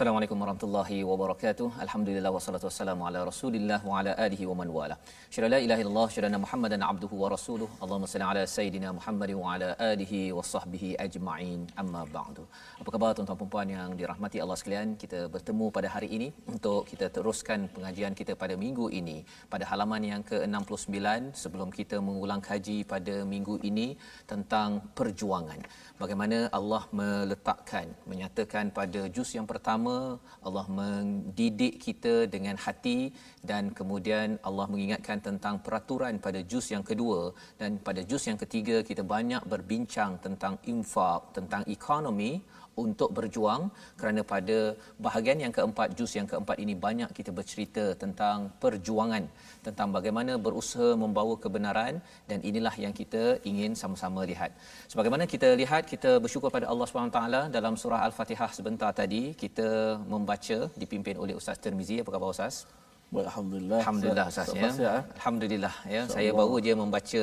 Assalamualaikum warahmatullahi wabarakatuh. Alhamdulillah wassalatu wassalamu ala Rasulillah wa ala alihi wa man wala. Syada la ilaha illallah syada Muhammadan abduhu wa rasuluh. Allahumma salli ala sayidina Muhammad wa ala alihi wa sahbihi ajma'in. Amma ba'du. Apa khabar tuan-tuan dan puan yang dirahmati Allah sekalian? Kita bertemu pada hari ini untuk kita teruskan pengajian kita pada minggu ini pada halaman yang ke-69 sebelum kita mengulang kaji pada minggu ini tentang perjuangan. Bagaimana Allah meletakkan menyatakan pada juz yang pertama Allah mendidik kita dengan hati dan kemudian Allah mengingatkan tentang peraturan pada juz yang kedua dan pada juz yang ketiga kita banyak berbincang tentang infak tentang ekonomi untuk berjuang kerana pada bahagian yang keempat juz yang keempat ini banyak kita bercerita tentang perjuangan tentang bagaimana berusaha membawa kebenaran dan inilah yang kita ingin sama-sama lihat. Sebagaimana kita lihat kita bersyukur pada Allah SWT dalam surah Al-Fatihah sebentar tadi kita membaca dipimpin oleh Ustaz Tirmizi apa khabar Ustaz? Baik, Alhamdulillah. Alhamdulillah. Ustaz ya. eh? Alhamdulillah ya. Saya baru je membaca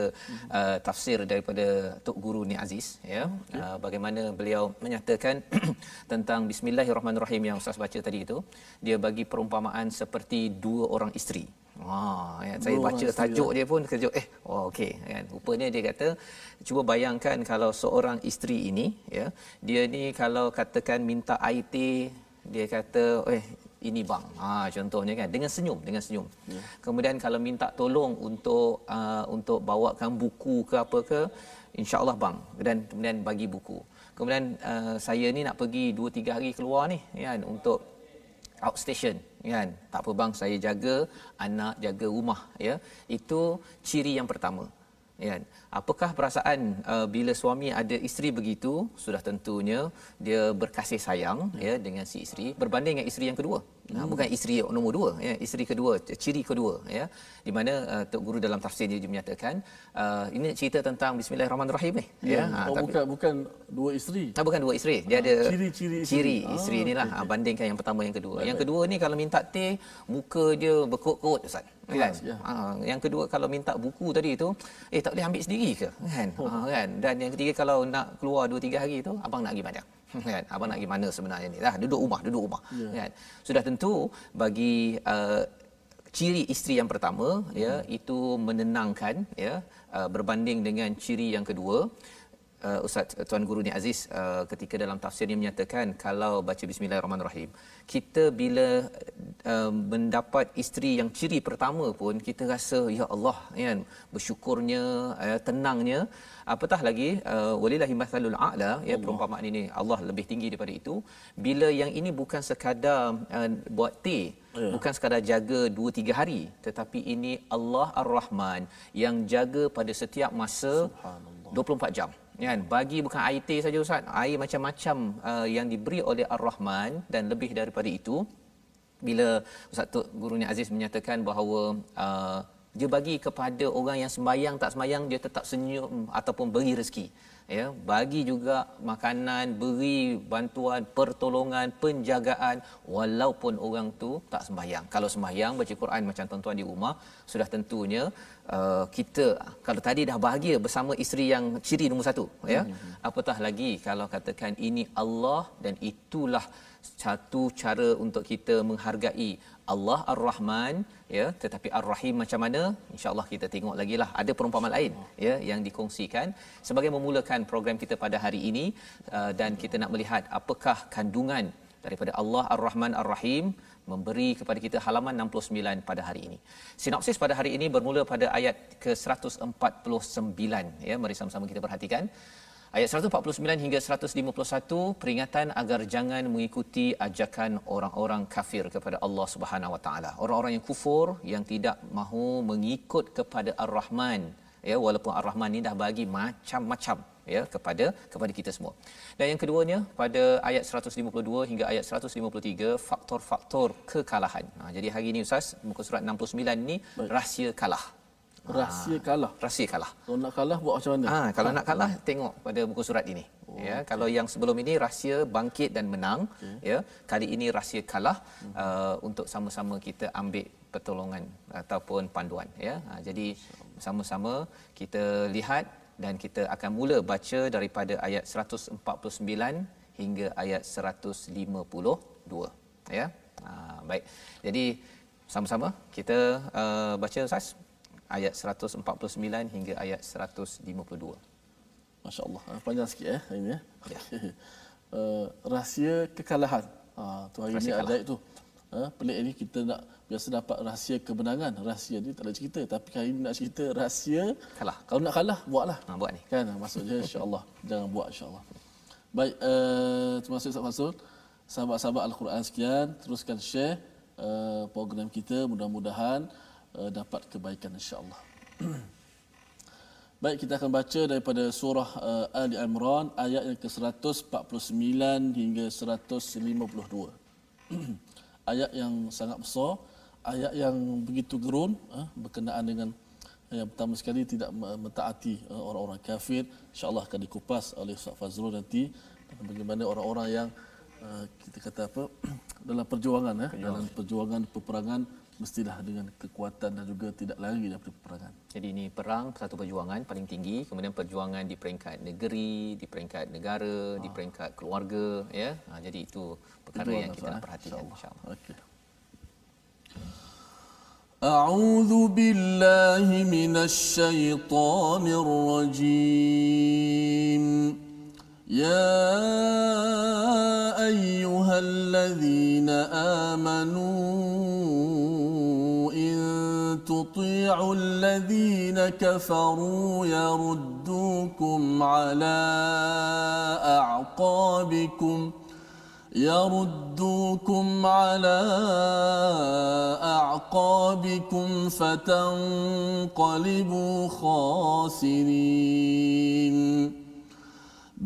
uh, tafsir daripada Tok Guru Ni Aziz ya. Uh, bagaimana beliau menyatakan tentang bismillahirrahmanirrahim yang Ustaz baca tadi itu. Dia bagi perumpamaan seperti dua orang isteri. Ha, ya, saya baca tajuk dia pun kejut eh oh okey kan rupanya dia kata cuba bayangkan kalau seorang isteri ini ya dia ni kalau katakan minta air teh dia kata eh ini bang. Ha contohnya kan dengan senyum dengan senyum. Ya. kemudian kalau minta tolong untuk uh, untuk bawakan buku ke apa ke insyaallah bang. Dan kemudian bagi buku. Kemudian uh, saya ni nak pergi 2 3 hari keluar ni kan untuk outstation kan. Tak apa bang saya jaga anak jaga rumah ya. Itu ciri yang pertama kan apakah perasaan uh, bila suami ada isteri begitu sudah tentunya dia berkasih sayang ya dengan si isteri berbanding dengan isteri yang kedua hmm. bukan isteri nombor dua ya isteri kedua ciri kedua ya di mana uh, tok guru dalam tafsir dia menyatakan uh, ini cerita tentang bismillahirrahmanirrahim ni Ya, ya oh, bukan bukan dua isteri. Ah, bukan dua isteri. Dia ada ciri-ciri isteri. ciri isteri Ah, inilah okay, bandingkan yang pertama yang kedua. Baik, yang baik. kedua ni kalau minta teh muka dia berkot-kot ustaz. Kan? Ya. Ha, yang kedua kalau minta buku tadi tu eh tak boleh ambil sendiri ke? Kan? Oh. Ha, kan? Dan yang ketiga kalau nak keluar 2 3 hari tu abang nak pergi mana? kan abang nak pergi mana sebenarnya ni dah duduk rumah duduk rumah yeah. kan sudah tentu bagi uh, ciri isteri yang pertama hmm. ya itu menenangkan ya uh, berbanding dengan ciri yang kedua uh, Ustaz Tuan Guru ni Aziz uh, ketika dalam tafsir dia menyatakan kalau baca bismillahirrahmanirrahim kita bila uh, mendapat isteri yang ciri pertama pun kita rasa ya Allah kan bersyukurnya uh, tenangnya. Apatah lagi uh, walillahi mathalul a'la ya perumpamaan ini Allah lebih tinggi daripada itu. Bila yang ini bukan sekadar uh, buat teh yeah. bukan sekadar jaga 2 3 hari tetapi ini Allah Ar-Rahman yang jaga pada setiap masa 24 jam kan? Bagi bukan air teh saja ustaz. Air macam-macam uh, yang diberi oleh Ar-Rahman dan lebih daripada itu bila ustaz Tok gurunya Aziz menyatakan bahawa uh, dia bagi kepada orang yang sembahyang tak sembahyang dia tetap senyum ataupun beri rezeki ya bagi juga makanan beri bantuan pertolongan penjagaan. Walaupun orang tu tak sembahyang. Kalau sembahyang baca Quran macam tuan-tuan di rumah sudah tentunya uh, kita kalau tadi dah bahagia bersama isteri yang ciri nombor satu ya. Hmm. apatah lagi kalau katakan ini Allah dan itulah satu cara untuk kita menghargai Allah Ar-Rahman ya tetapi Ar-Rahim macam mana insyaallah kita tengok lagi lah ada perumpamaan lain ya yang dikongsikan sebagai memulakan program kita pada hari ini uh, dan kita nak melihat apakah kandungan daripada Allah Ar-Rahman Ar-Rahim memberi kepada kita halaman 69 pada hari ini. Sinopsis pada hari ini bermula pada ayat ke-149 ya mari sama-sama kita perhatikan. Ayat 149 hingga 151 peringatan agar jangan mengikuti ajakan orang-orang kafir kepada Allah Subhanahu Wa Taala. Orang-orang yang kufur yang tidak mahu mengikut kepada Ar-Rahman ya walaupun Ar-Rahman ni dah bagi macam-macam ya kepada kepada kita semua. Dan yang keduanya pada ayat 152 hingga ayat 153 faktor-faktor kekalahan. Ha, jadi hari ini ustaz muka surat 69 ni rahsia kalah rahsia kalah. Rahsia kalah. Kalau nak kalah buat macam mana? Ah, ha, kalau ha. nak kalah tengok pada buku surat ini. Oh, ya, okay. kalau yang sebelum ini rahsia bangkit dan menang, okay. ya. Kali ini rahsia kalah hmm. uh, untuk sama-sama kita ambil pertolongan ataupun panduan, ya. Ha, jadi sama-sama kita lihat dan kita akan mula baca daripada ayat 149 hingga ayat 152, ya. Ha, baik. Jadi sama-sama kita uh, baca Ustaz ayat 149 hingga ayat 152. Masya-Allah. Ah, panjang sikit eh ini ya. ya. uh, rahsia kekalahan. Ha tu hari rahsia ini ada itu. Uh, pelik ini kita nak biasa dapat rahsia kemenangan. Rahsia ni tak ada cerita tapi hari ini nak cerita rahsia kalah. Kalau nak kalah buatlah. Ha buat ni. Kan maksudnya insya-Allah jangan buat insya-Allah. Baik, uh, terima kasih Ustaz Fasul. Sahabat-sahabat Al-Quran sekian, teruskan share uh, program kita mudah-mudahan uh, dapat kebaikan insya-Allah. Baik kita akan baca daripada surah uh, Ali Imran ayat yang ke-149 hingga 152. ayat yang sangat besar, ayat yang begitu gerun uh, berkenaan dengan yang pertama sekali tidak mentaati uh, orang-orang kafir insya-Allah akan dikupas oleh Ustaz Fazrul nanti bagaimana orang-orang yang uh, kita kata apa dalam perjuangan eh, dalam perjuangan peperangan mestilah dengan kekuatan dan juga tidak lari daripada peperangan. Jadi ini perang satu perjuangan paling tinggi, kemudian perjuangan di peringkat negeri, di peringkat negara, ha. di peringkat keluarga, ya. Ha, jadi itu perkara perjuangan yang kita nak perhatikan insya-Allah. Okey. أعوذ بالله من الشيطان الرجيم يا أيها الذين آمنوا تطيعوا الذين كفروا يردوكم على أعقابكم يردوكم على أعقابكم فتنقلبوا خاسرين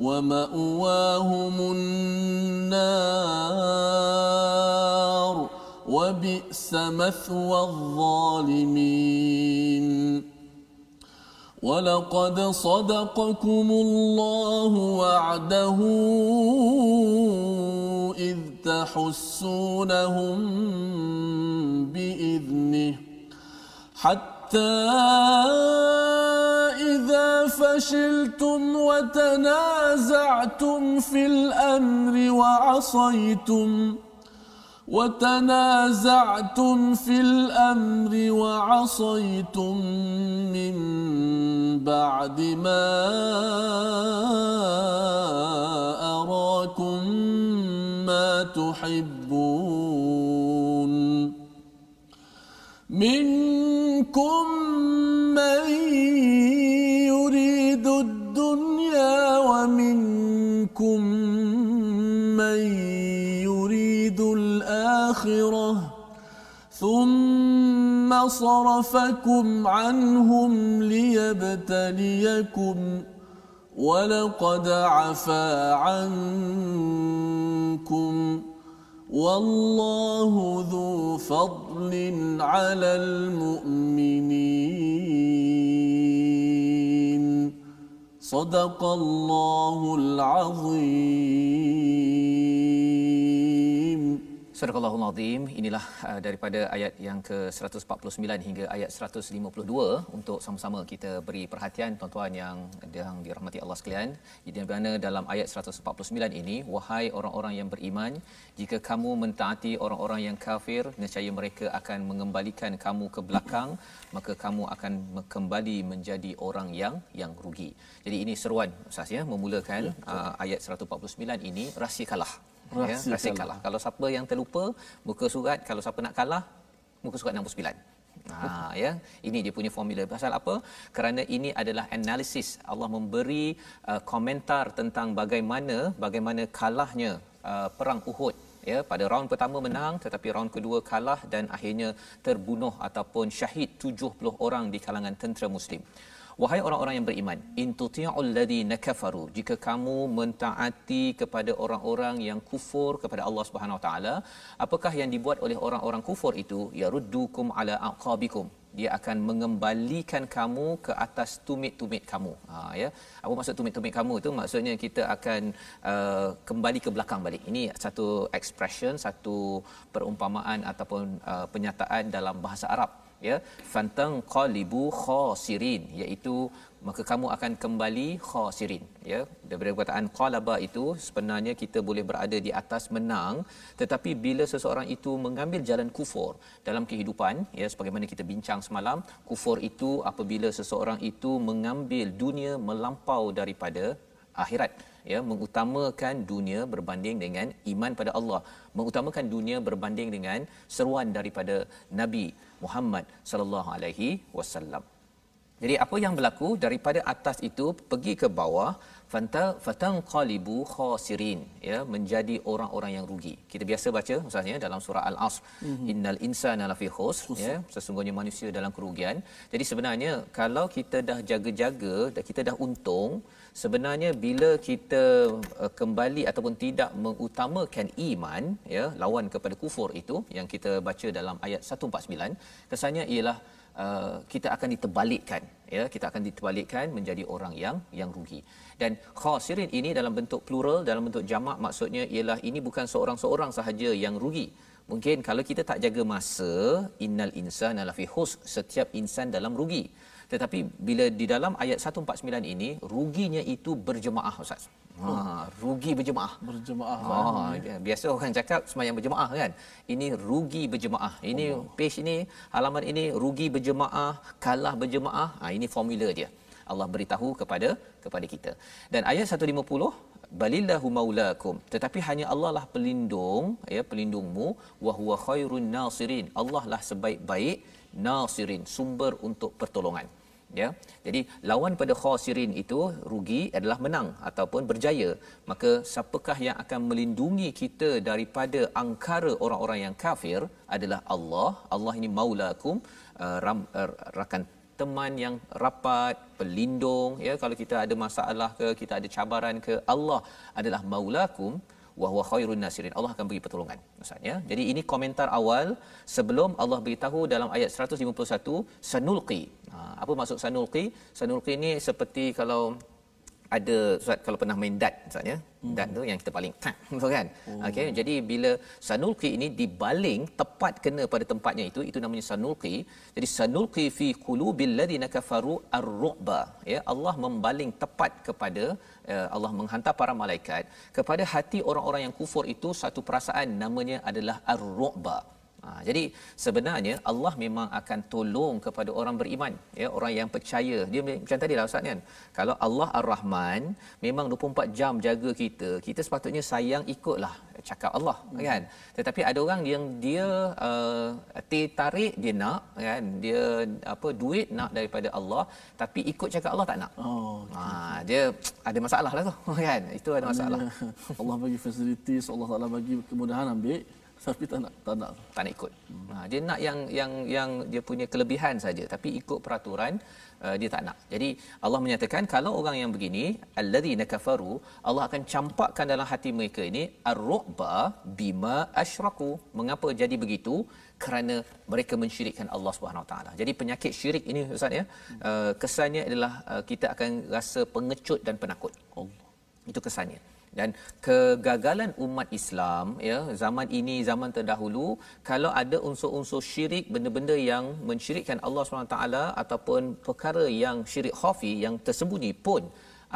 ومأواهم النار وبئس مثوى الظالمين. ولقد صدقكم الله وعده إذ تحسونهم بإذنه حتى إذا فشلتم وتنازعتم في الأمر وعصيتم وتنازعتم في الأمر وعصيتم من بعد ما أراكم ما تحبون. منكم من يريد الدنيا ومنكم من يريد الآخرة. ثم صرفكم عنهم ليبتليكم. ولقد عفا عنكم. والله ذو فضل على المؤمنين. صدق الله العظيم. Surah Al-Azim inilah uh, daripada ayat yang ke-149 hingga ayat 152 untuk sama-sama kita beri perhatian tuan-tuan yang yang dirahmati Allah sekalian. Di mana dalam ayat 149 ini wahai orang-orang yang beriman jika kamu mentaati orang-orang yang kafir nescaya mereka akan mengembalikan kamu ke belakang maka kamu akan kembali menjadi orang yang yang rugi. Jadi ini seruan ustaz ya memulakan ya, uh, ayat 149 ini rahsia kalah ya rahsia kalah. kalah. Kalau siapa yang terlupa muka surat. Kalau siapa nak kalah muka surat 69 Ha ya. Ini dia punya formula. Pasal apa? Kerana ini adalah analisis. Allah memberi uh, komentar tentang bagaimana bagaimana kalahnya uh, perang Uhud. Ya pada round pertama menang tetapi round kedua kalah dan akhirnya terbunuh ataupun syahid 70 orang di kalangan tentera muslim Wahai orang-orang yang beriman, in tuti'ul ladina kafaru, jika kamu mentaati kepada orang-orang yang kufur kepada Allah Subhanahu Taala, apakah yang dibuat oleh orang-orang kufur itu? Ya ruddukum ala aqabikum. Dia akan mengembalikan kamu ke atas tumit-tumit kamu. Ha ya. Apa maksud tumit-tumit kamu itu? Maksudnya kita akan uh, kembali ke belakang balik. Ini satu expression, satu perumpamaan ataupun uh, penyataan dalam bahasa Arab ya fantang qalibu khasirin iaitu maka kamu akan kembali khasirin ya. Daripada perkataan qalaba itu sebenarnya kita boleh berada di atas menang tetapi bila seseorang itu mengambil jalan kufur dalam kehidupan ya sebagaimana kita bincang semalam kufur itu apabila seseorang itu mengambil dunia melampau daripada akhirat ya. Mengutamakan dunia berbanding dengan iman pada Allah mengutamakan dunia berbanding dengan seruan daripada nabi Muhammad sallallahu alaihi wasallam. Jadi apa yang berlaku daripada atas itu pergi ke bawah fanta fatan qalibu khasirin ya menjadi orang-orang yang rugi. Kita biasa baca misalnya dalam surah al-asr mm-hmm. innal insana lafi khusr ya sesungguhnya manusia dalam kerugian. Jadi sebenarnya kalau kita dah jaga-jaga dan kita dah untung sebenarnya bila kita uh, kembali ataupun tidak mengutamakan iman ya lawan kepada kufur itu yang kita baca dalam ayat 149 kesannya ialah uh, kita akan diterbalikkan ya kita akan diterbalikkan menjadi orang yang yang rugi. Dan khasirin ini dalam bentuk plural dalam bentuk jamak maksudnya ialah ini bukan seorang-seorang sahaja yang rugi. Mungkin kalau kita tak jaga masa innal insana lafi hus setiap insan dalam rugi tetapi bila di dalam ayat 149 ini ruginya itu berjemaah ustaz. Ha, rugi berjemaah. Berjemaah. Ha, ya, biasa orang cakap semayang berjemaah kan. Ini rugi berjemaah. Ini oh. page ini, halaman ini rugi berjemaah, kalah berjemaah. Ha, ini formula dia. Allah beritahu kepada kepada kita. Dan ayat 150 balillahu maulakum tetapi hanya Allah lah pelindung ya pelindungmu wa huwa khairun nasirin Allah lah sebaik-baik nasirin sumber untuk pertolongan ya. Jadi lawan pada khasirin itu rugi adalah menang ataupun berjaya. Maka siapakah yang akan melindungi kita daripada angkara orang-orang yang kafir adalah Allah. Allah ini maulakum uh, ram, uh, rakan teman yang rapat pelindung. Ya kalau kita ada masalah ke kita ada cabaran ke Allah adalah maulakum wa huwa khairun nasirin. Allah akan beri pertolongan maksudnya jadi ini komentar awal sebelum Allah beritahu dalam ayat 151 sanulqi. Ha, apa maksud sanulqi? Sanulqi ini seperti kalau ada Ustaz kalau pernah main dart misalnya hmm. dart tu yang kita paling tak kan oh. okey jadi bila sanulqi ini dibaling tepat kena pada tempatnya itu itu namanya sanulqi jadi sanulqi fi qulubil ladina kafaru ar-ru'ba ya Allah membaling tepat kepada uh, Allah menghantar para malaikat kepada hati orang-orang yang kufur itu satu perasaan namanya adalah ar-ru'ba Ha, jadi sebenarnya Allah memang akan tolong kepada orang beriman, ya orang yang percaya. Dia macam tadi lah Ustaz kan. Kalau Allah Ar-Rahman memang 24 jam jaga kita, kita sepatutnya sayang ikutlah cakap Allah hmm. kan. Tetapi ada orang yang dia uh, tarik dia nak kan, dia apa duit nak daripada Allah tapi ikut cakap Allah tak nak. Oh. Okay. Ha, dia ada masalah lah tu kan. Itu ada masalah. Allah bagi facilities, Allah Taala bagi kemudahan ambil tapi tak nak tak nak tak nak ikut. Hmm. Ha, dia nak yang yang yang dia punya kelebihan saja tapi ikut peraturan uh, dia tak nak. Jadi Allah menyatakan kalau orang yang begini alladzina kafaru Allah akan campakkan dalam hati mereka ini ar-ru'ba bima asyraku. Mengapa jadi begitu? Kerana mereka mensyirikkan Allah Subhanahu Wa Taala. Jadi penyakit syirik ini ustaz ya, uh, kesannya adalah uh, kita akan rasa pengecut dan penakut. Allah. Itu kesannya dan kegagalan umat Islam ya zaman ini zaman terdahulu kalau ada unsur-unsur syirik benda-benda yang mensyirikkan Allah SWT ataupun perkara yang syirik khafi yang tersembunyi pun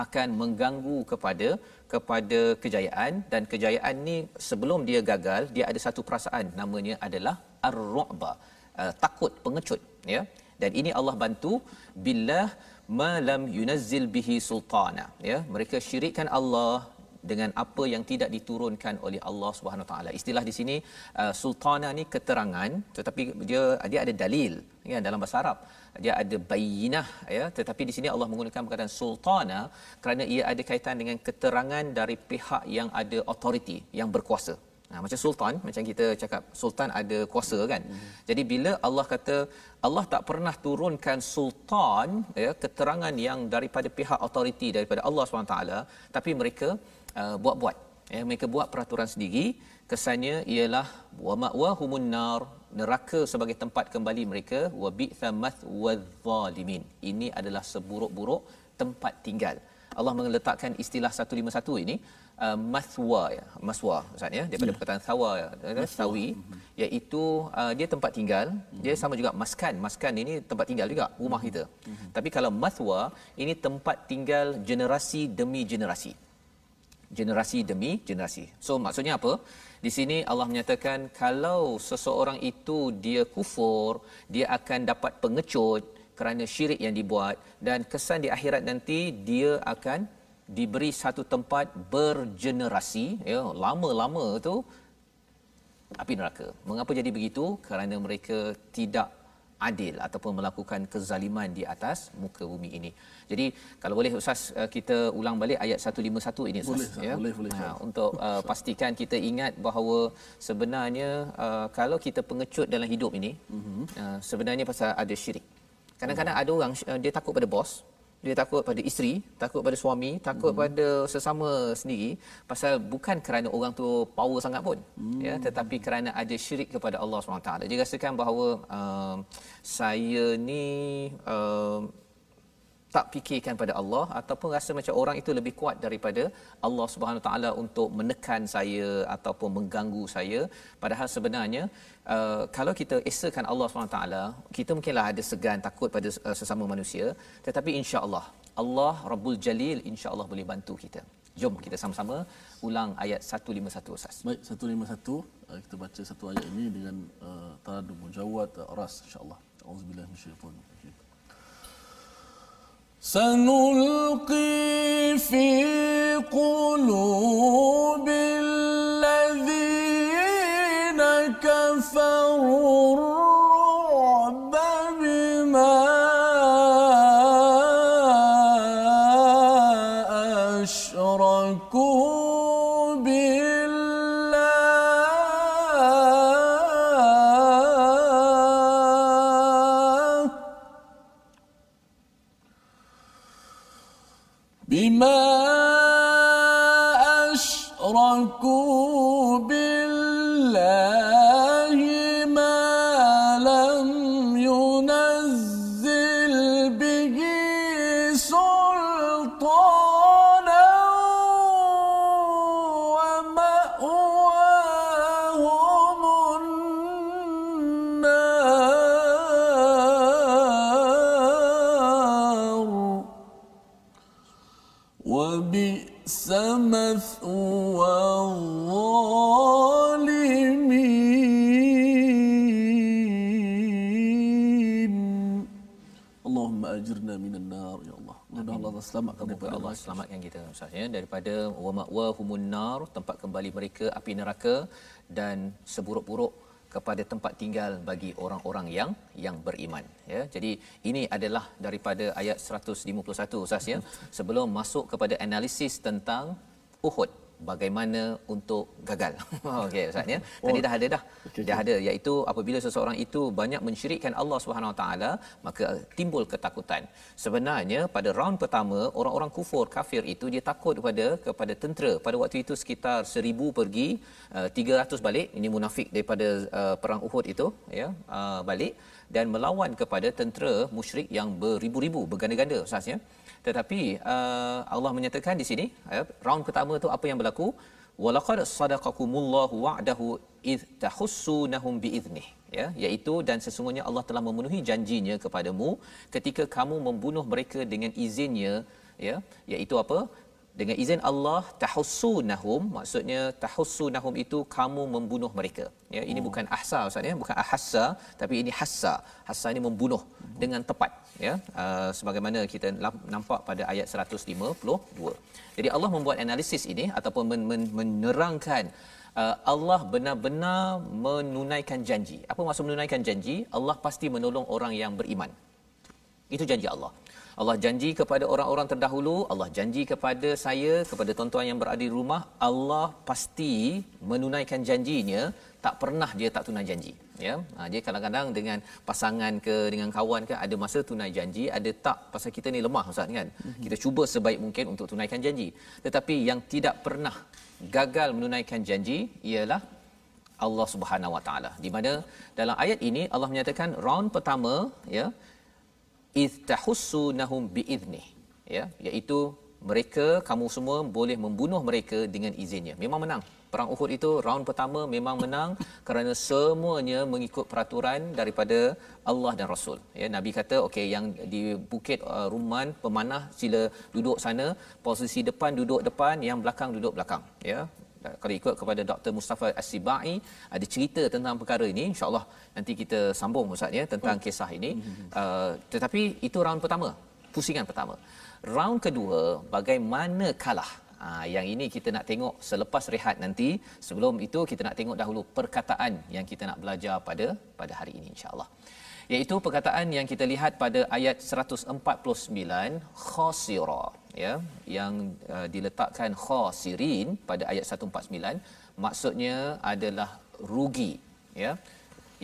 akan mengganggu kepada kepada kejayaan. Dan kejayaan ni sebelum dia gagal dia ada satu perasaan namanya adalah ar-ru'ba uh, takut pengecut ya. Dan ini Allah bantu billah malam yunazzil bihi sultana ya. Mereka syirikkan Allah dengan apa yang tidak diturunkan oleh Allah Subhanahu taala. Istilah di sini uh, sultana ni keterangan tetapi dia dia ada dalil ya dalam bahasa Arab. Dia ada bayinah ya tetapi di sini Allah menggunakan perkataan sultana kerana ia ada kaitan dengan keterangan dari pihak yang ada authority yang berkuasa. Nah, macam sultan, macam kita cakap sultan ada kuasa kan. Hmm. Jadi bila Allah kata Allah tak pernah turunkan sultan ya keterangan yang daripada pihak authority daripada Allah SWT tapi mereka uh, buat-buat ya mereka buat peraturan sendiri kesannya ialah wa ma'wahumun nar neraka sebagai tempat kembali mereka wa bi'sa mathwadh-dhalimin ini adalah seburuk-buruk tempat tinggal Allah meletakkan istilah 151 ini uh, maswa ya maswa ustaz ya daripada ya. perkataan sawa ya sawi mhm. iaitu uh, dia tempat tinggal mm-hmm. dia sama juga maskan maskan ini tempat tinggal juga rumah mm-hmm. kita mm-hmm. tapi kalau maswa ini tempat tinggal generasi demi generasi generasi demi generasi. So maksudnya apa? Di sini Allah menyatakan kalau seseorang itu dia kufur, dia akan dapat pengecut kerana syirik yang dibuat dan kesan di akhirat nanti dia akan diberi satu tempat bergenerasi ya lama-lama tu api neraka. Mengapa jadi begitu? Kerana mereka tidak adil ataupun melakukan kezaliman di atas muka bumi ini. Jadi kalau boleh Ustaz uh, kita ulang balik ayat 151 ini Ustaz boleh, ya. Boleh boleh. Ha, untuk uh, pastikan kita ingat bahawa sebenarnya uh, kalau kita pengecut dalam hidup ini uh, sebenarnya pasal ada syirik. Kadang-kadang uh-huh. ada orang uh, dia takut pada bos, dia takut pada isteri, takut pada suami, takut hmm. pada sesama sendiri pasal bukan kerana orang tu power sangat pun hmm. ya tetapi kerana ada syirik kepada Allah SWT. Dia rasakan bahawa uh, saya ni uh, tak fikirkan pada Allah ataupun rasa macam orang itu lebih kuat daripada Allah Subhanahu taala untuk menekan saya ataupun mengganggu saya. Padahal sebenarnya uh, kalau kita esakan Allah Subhanahu taala kita mungkinlah ada segan takut pada uh, sesama manusia. Tetapi insya-Allah Allah Rabbul Jalil insya-Allah boleh bantu kita. Jom kita sama-sama ulang ayat 151 Ustaz. Baik 151 uh, kita baca satu ayat ini dengan uh, taradum mujawwad uh, ras insya-Allah. Auzubillahi minasyaitanir سنلقي في قلوب Allahumma ajirna minan nar ya Allah. Mudah Allah selamatkan kita pada Allah selamatkan kita Ustaz ya daripada wa ma'wa humun nar tempat kembali mereka api neraka dan seburuk-buruk kepada tempat tinggal bagi orang-orang yang yang beriman ya. Jadi ini adalah daripada ayat 151 Ustaz ya. Sebelum masuk kepada analisis tentang Uhud bagaimana untuk gagal. Okey Ustaz ya. Tadi dah ada dah. Okey, Dah ada iaitu apabila seseorang itu banyak mensyirikkan Allah Subhanahu Wa Taala maka timbul ketakutan. Sebenarnya pada round pertama orang-orang kufur kafir itu dia takut kepada kepada tentera. Pada waktu itu sekitar 1000 pergi uh, 300 balik. Ini munafik daripada uh, perang Uhud itu ya uh, balik dan melawan kepada tentera musyrik yang beribu-ribu berganda-ganda Ustaz ya. Tetapi uh, Allah menyatakan di sini ya, round pertama tu apa yang berlaku? Walaqad sadaqakumullahu wa'dahu id tahussunahum biiznih ya. Iaitu dan sesungguhnya Allah telah memenuhi janjinya kepadamu ketika kamu membunuh mereka dengan izinnya ya. Iaitu apa dengan izin Allah tahussunahum maksudnya tahussunahum itu kamu membunuh mereka. Ya ini oh. bukan ahsa ustaz ya bukan ahassa tapi ini hassa. Hassa ini membunuh oh. dengan tepat ya. Uh, sebagaimana kita nampak pada ayat 152 jadi Allah membuat analisis ini ataupun men- men- menerangkan uh, Allah benar-benar menunaikan janji. Apa maksud menunaikan janji? Allah pasti menolong orang yang beriman. Itu janji Allah Allah janji kepada orang-orang terdahulu, Allah janji kepada saya, kepada tuan-tuan yang berada di rumah, Allah pasti menunaikan janjinya, tak pernah dia tak tunai janji. Ya, ha, dia kadang-kadang dengan pasangan ke dengan kawan ke ada masa tunai janji, ada tak pasal kita ni lemah Ustaz kan. Mm-hmm. Kita cuba sebaik mungkin untuk tunaikan janji. Tetapi yang tidak pernah gagal menunaikan janji ialah Allah Subhanahu Wa Taala. Di mana dalam ayat ini Allah menyatakan round pertama ya istahussunahum biiznih ya iaitu mereka kamu semua boleh membunuh mereka dengan izinnya. Memang menang. Perang Uhud itu round pertama memang menang kerana semuanya mengikut peraturan daripada Allah dan Rasul. Ya nabi kata okey yang di bukit uh, Ruman pemanah sila duduk sana. Posisi depan duduk depan yang belakang duduk belakang. Ya kalau ikut kepada Dr. Mustafa As-Sibai ada cerita tentang perkara ini. Insyaallah nanti kita sambung ustaz ya tentang oh. kisah ini. Uh, tetapi itu round pertama pusingan pertama. Round kedua bagaimana kalah Ha, yang ini kita nak tengok selepas rehat nanti. Sebelum itu kita nak tengok dahulu perkataan yang kita nak belajar pada pada hari ini insyaallah iaitu perkataan yang kita lihat pada ayat 149 khasira ya yang uh, diletakkan khasirin pada ayat 149 maksudnya adalah rugi ya.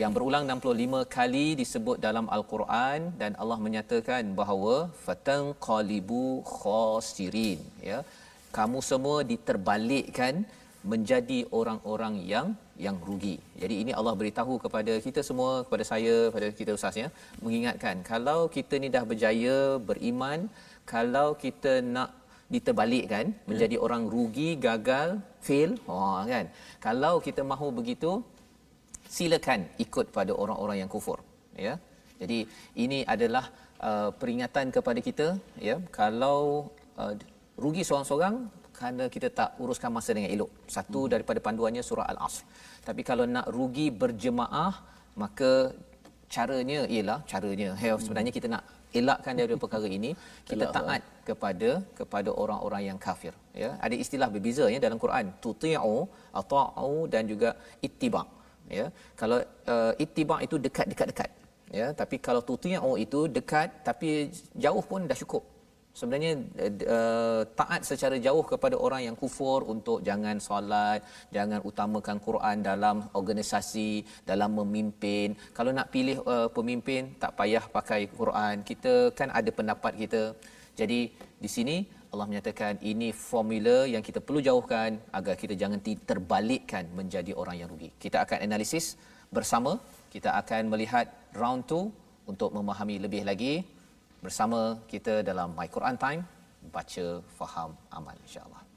Yang berulang 65 kali disebut dalam al-Quran dan Allah menyatakan bahawa fatanqalibu khasirin ya. Kamu semua diterbalikkan menjadi orang-orang yang yang rugi. Jadi ini Allah beritahu kepada kita semua, kepada saya, kepada kita ustaz ya, mengingatkan kalau kita ni dah berjaya beriman, kalau kita nak diterbalikkan ya. menjadi orang rugi, gagal, fail, oh kan. Kalau kita mahu begitu, silakan ikut pada orang-orang yang kufur, ya. Jadi ini adalah uh, peringatan kepada kita, ya. Kalau uh, rugi seorang-seorang kerana kita tak uruskan masa dengan elok. Satu hmm. daripada panduannya surah Al-Asr. Tapi kalau nak rugi berjemaah, maka caranya ialah caranya. Hey, hmm. sebenarnya kita nak elakkan daripada perkara ini, kita taat kepada kepada orang-orang yang kafir. Ya, ada istilah berbeza ya dalam Quran, tuti'u, ata'u dan juga ittiba. Ya, kalau uh, ittiba itu dekat-dekat-dekat. Ya, tapi kalau tuti'u itu dekat tapi jauh pun dah cukup sebenarnya uh, taat secara jauh kepada orang yang kufur untuk jangan solat, jangan utamakan Quran dalam organisasi, dalam memimpin. Kalau nak pilih uh, pemimpin tak payah pakai Quran. Kita kan ada pendapat kita. Jadi di sini Allah menyatakan ini formula yang kita perlu jauhkan agar kita jangan terbalikkan menjadi orang yang rugi. Kita akan analisis bersama. Kita akan melihat round 2 untuk memahami lebih lagi bersama kita dalam My Quran Time baca faham amal insya-Allah.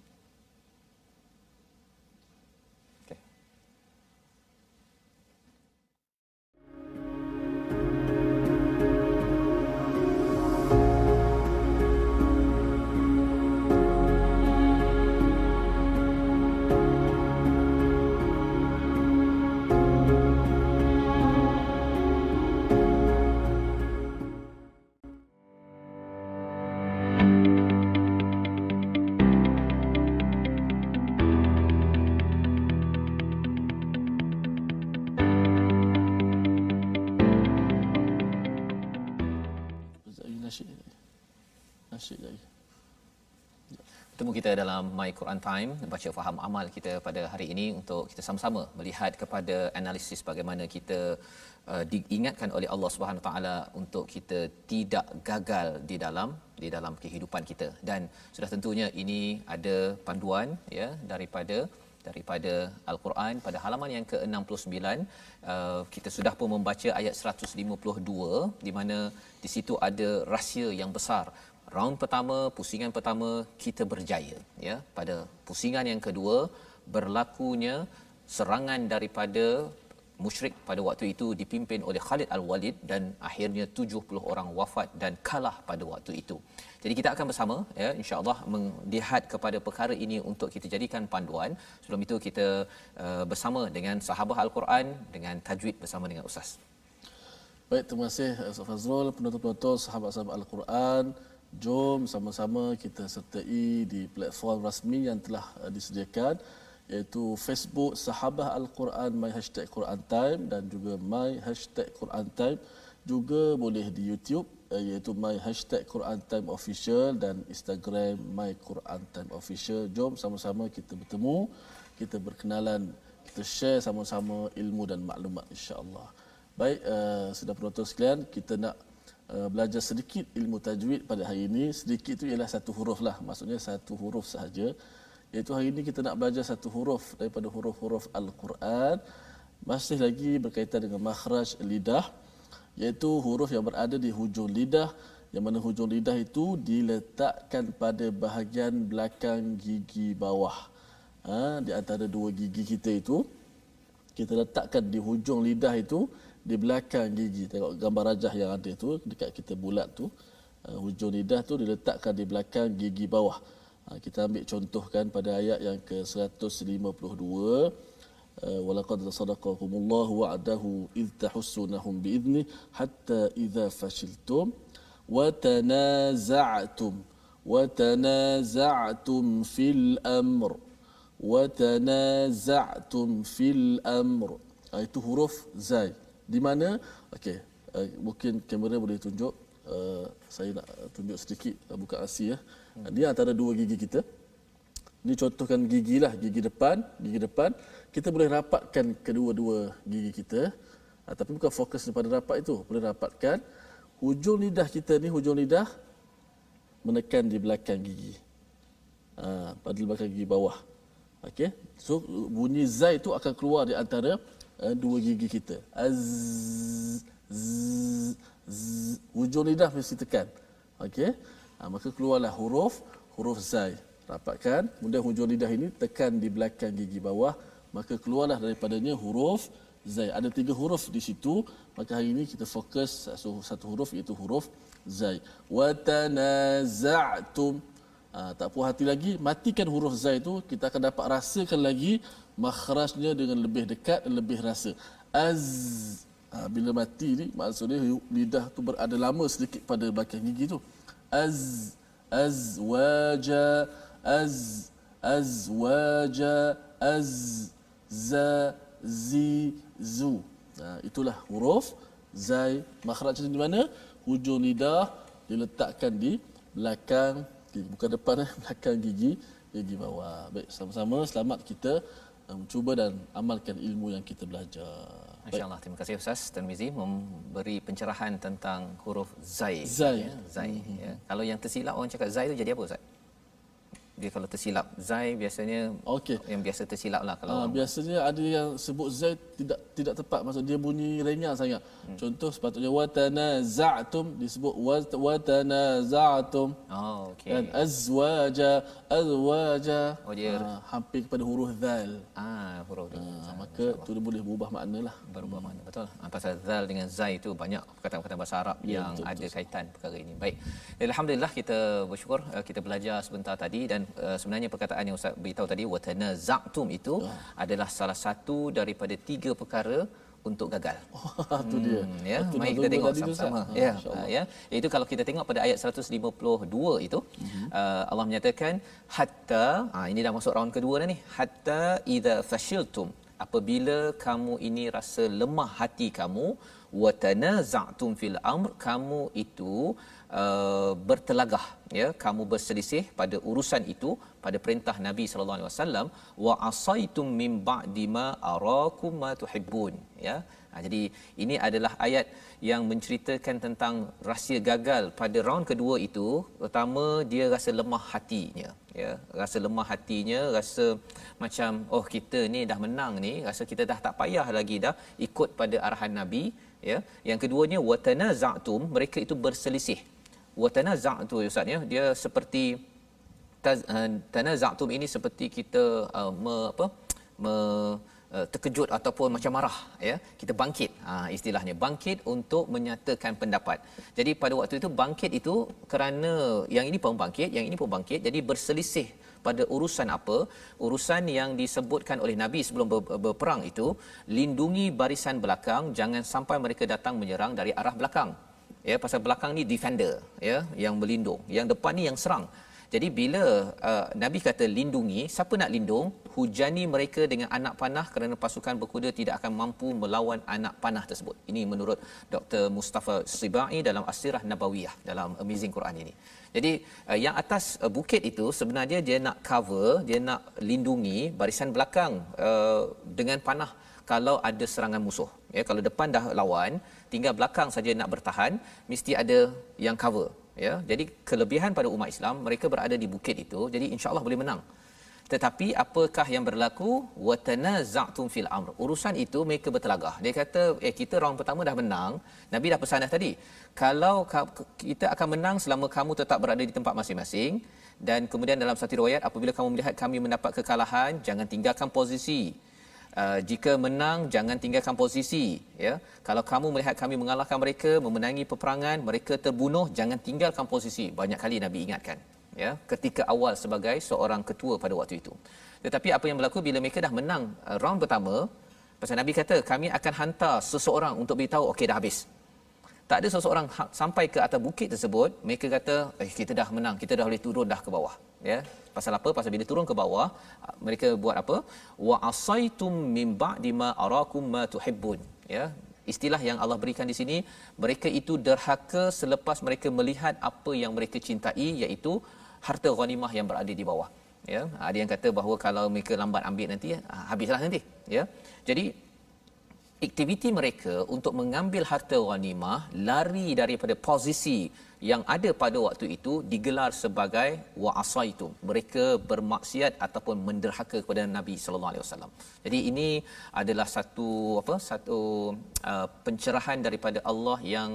Kita dalam My Quran Time baca faham amal kita pada hari ini untuk kita sama-sama melihat kepada analisis bagaimana kita uh, diingatkan oleh Allah Subhanahu taala untuk kita tidak gagal di dalam di dalam kehidupan kita. Dan sudah tentunya ini ada panduan ya daripada daripada al-Quran pada halaman yang ke-69 uh, kita sudah pun membaca ayat 152 di mana di situ ada rahsia yang besar round pertama pusingan pertama kita berjaya ya pada pusingan yang kedua berlakunya serangan daripada musyrik pada waktu itu dipimpin oleh Khalid Al-Walid dan akhirnya 70 orang wafat dan kalah pada waktu itu. Jadi kita akan bersama ya insya-Allah melihat kepada perkara ini untuk kita jadikan panduan. Sebelum itu kita uh, bersama dengan sahabat Al-Quran dengan tajwid bersama dengan ustaz. Baik, terima kasih Ustaz Fazrul, penonton-penonton sahabat-sahabat Al-Quran. Jom sama-sama kita sertai di platform rasmi yang telah uh, disediakan iaitu Facebook Sahabah Al-Quran My Hashtag Quran Time dan juga My Hashtag Quran Time juga boleh di YouTube uh, iaitu My Hashtag Quran Time Official dan Instagram My Quran Time Official. Jom sama-sama kita bertemu, kita berkenalan, kita share sama-sama ilmu dan maklumat insya-Allah. Baik, uh, sudah penonton sekalian, kita nak uh, belajar sedikit ilmu tajwid pada hari ini. Sedikit itu ialah satu huruf lah, maksudnya satu huruf sahaja. Iaitu hari ini kita nak belajar satu huruf daripada huruf-huruf Al-Quran. Masih lagi berkaitan dengan makhraj lidah. Iaitu huruf yang berada di hujung lidah. Yang mana hujung lidah itu diletakkan pada bahagian belakang gigi bawah. Ha, di antara dua gigi kita itu. Kita letakkan di hujung lidah itu di belakang gigi. Tengok gambar rajah yang ada tu dekat kita bulat tu. Uh, hujung lidah tu diletakkan di belakang gigi bawah. Uh, kita ambil contohkan pada ayat yang ke-152. Uh, walaqad sadaqakumullahu wa'adahu id tahussunahum bi'idni hatta idza fashiltum wa tanaza'tum wa tanaza'tum fil amr wa tanaza'tum fil amr itu huruf zai di mana? Okey uh, mungkin kamera boleh tunjuk. Uh, saya nak tunjuk sedikit uh, buka asi ya. Hmm. dia antara dua gigi kita. Ni contohkan gigi lah gigi depan gigi depan. Kita boleh rapatkan kedua-dua gigi kita. Uh, tapi bukan fokus pada rapat itu. Boleh rapatkan hujung lidah kita ni hujung lidah menekan di belakang gigi. Uh, pada belakang gigi bawah. Okey so bunyi zai itu akan keluar di antara dua gigi kita. Az, z, z, hujung lidah mesti tekan. Okey. Ha, maka keluarlah huruf huruf zai. Rapatkan. Kemudian hujung lidah ini tekan di belakang gigi bawah. Maka keluarlah daripadanya huruf zai. Ada tiga huruf di situ. Maka hari ini kita fokus satu, satu huruf iaitu huruf zai. Wa tanaza'tum. Ha, tak puas hati lagi, matikan huruf zai itu, kita akan dapat rasakan lagi makhrajnya dengan lebih dekat dan lebih rasa. Az ha, bila mati ni maksudnya lidah tu berada lama sedikit pada belakang gigi tu. Az az waja az az waja az za zi zu. Ha, itulah huruf zai makhrajnya di mana? Hujung lidah diletakkan di belakang gigi bukan depan eh belakang gigi gigi bawah. Baik sama-sama selamat kita cuba dan amalkan ilmu yang kita belajar. Masya-Allah. Terima kasih Ustaz Tirmizi memberi pencerahan tentang huruf zai. Zai. Ya, zai. Mm-hmm. Ya. Kalau yang tersilap orang cakap zai tu jadi apa Ustaz? dia kalau tersilap zai biasanya okey yang biasa tersilap lah kalau uh, biasanya ada yang sebut zai tidak tidak tepat. Maksud dia bunyi ringan sangat. Hmm. contoh sepatutnya watana za'tum disebut watana za'tum oh okey dan azwaja azwaja oh dia uh, hampir kepada huruf zal. Ah huruf uh, zal maka tu dia boleh berubah makna lah berubah hmm. makna. Betul. Uh, pasal zal dengan zai itu banyak perkataan-perkataan bahasa Arab ya, yang betul, ada betul. kaitan perkara ini. Baik. Alhamdulillah kita bersyukur uh, kita belajar sebentar tadi dan uh, sebenarnya perkataan yang Ustaz beritahu tadi watana zaktum itu ya. adalah salah satu daripada tiga perkara untuk gagal. Oh, itu dia. Hmm, ya, mari kita tengok sama-sama. Ya, uh, ya. Itu kalau kita tengok pada ayat 152 itu uh-huh. uh, Allah menyatakan hatta uh, ini dah masuk round kedua dah ni. Hatta idza fashiltum apabila kamu ini rasa lemah hati kamu wa tanaza'tum fil amr kamu itu uh, bertelagah ya kamu berselisih pada urusan itu pada perintah Nabi sallallahu alaihi wasallam wa asaitum min ba'di ma arakum ma tuhibbun ya. Ha, jadi ini adalah ayat yang menceritakan tentang rahsia gagal pada round kedua itu. Pertama dia rasa lemah hatinya ya. Rasa lemah hatinya rasa macam oh kita ni dah menang ni rasa kita dah tak payah lagi dah ikut pada arahan Nabi ya. Yang keduanya watanaza'tum mereka itu berselisih watanaza'tu ustaz ya. Dia seperti uh, tanaza'tum ini seperti kita uh, me, apa me, uh, terkejut ataupun macam marah ya. Kita bangkit. Ha, istilahnya bangkit untuk menyatakan pendapat. Jadi pada waktu itu bangkit itu kerana yang ini pun bangkit yang ini pun bangkit. Jadi berselisih pada urusan apa? Urusan yang disebutkan oleh nabi sebelum ber- berperang itu lindungi barisan belakang jangan sampai mereka datang menyerang dari arah belakang ya pasal belakang ni defender ya yang melindung yang depan ni yang serang. Jadi bila uh, nabi kata lindungi siapa nak lindung? Hujani mereka dengan anak panah kerana pasukan berkuda tidak akan mampu melawan anak panah tersebut. Ini menurut Dr Mustafa Sibai dalam Asirah Nabawiyah dalam Amazing Quran ini. Jadi uh, yang atas uh, bukit itu sebenarnya dia nak cover dia nak lindungi barisan belakang uh, dengan panah kalau ada serangan musuh. Ya kalau depan dah lawan tinggal belakang saja nak bertahan mesti ada yang cover ya. Jadi kelebihan pada umat Islam mereka berada di bukit itu jadi insyaallah boleh menang. Tetapi apakah yang berlaku? Watanaza'tum fil amr. Urusan itu mereka bertelagah. Dia kata eh kita round pertama dah menang nabi dah pesan dah tadi. Kalau kita akan menang selama kamu tetap berada di tempat masing-masing dan kemudian dalam satu riwayat apabila kamu melihat kami mendapat kekalahan jangan tinggalkan posisi Uh, jika menang jangan tinggalkan posisi ya. Kalau kamu melihat kami mengalahkan mereka memenangi peperangan mereka terbunuh jangan tinggalkan posisi. Banyak kali nabi ingatkan ya ketika awal sebagai seorang ketua pada waktu itu. Tetapi apa yang berlaku bila mereka dah menang uh, round pertama pasal nabi kata kami akan hantar seseorang untuk beritahu okey dah habis tak ada seseorang ha- sampai ke atas bukit tersebut mereka kata eh kita dah menang kita dah boleh turun dah ke bawah. Ya? Pasal apa? Pasal bila turun ke bawah mereka buat apa? Wa asaitum min ba'di ma arakum ma tuhibbun. Ya? Istilah yang Allah berikan di sini mereka itu derhaka selepas mereka melihat apa yang mereka cintai iaitu harta ghanimah yang berada di bawah. Ya? Ada yang kata bahawa kalau mereka lambat ambil nanti habislah nanti. Ya? Jadi aktiviti mereka untuk mengambil harta ghanimah lari daripada posisi yang ada pada waktu itu digelar sebagai wa'asaitu mereka bermaksiat ataupun menderhaka kepada Nabi sallallahu alaihi wasallam. Jadi ini adalah satu apa satu uh, pencerahan daripada Allah yang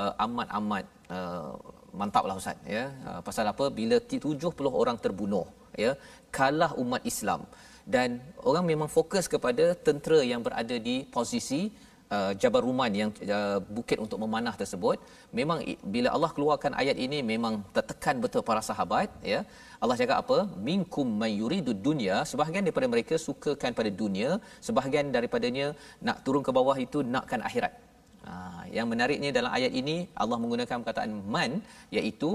uh, amat-amat uh, mantaplah ustaz ya. Uh, pasal apa bila 70 orang terbunuh ya kalah umat Islam dan orang memang fokus kepada tentera yang berada di posisi uh, Jabal Ruman yang uh, bukit untuk memanah tersebut. Memang bila Allah keluarkan ayat ini memang tertekan betul para sahabat ya. Allah cakap apa? Minkum may yuridu dunya. Sebahagian daripada mereka sukakan pada dunia sebahagian daripadanya nak turun ke bawah itu nakkan akhirat. Ha, yang menariknya dalam ayat ini Allah menggunakan perkataan man iaitu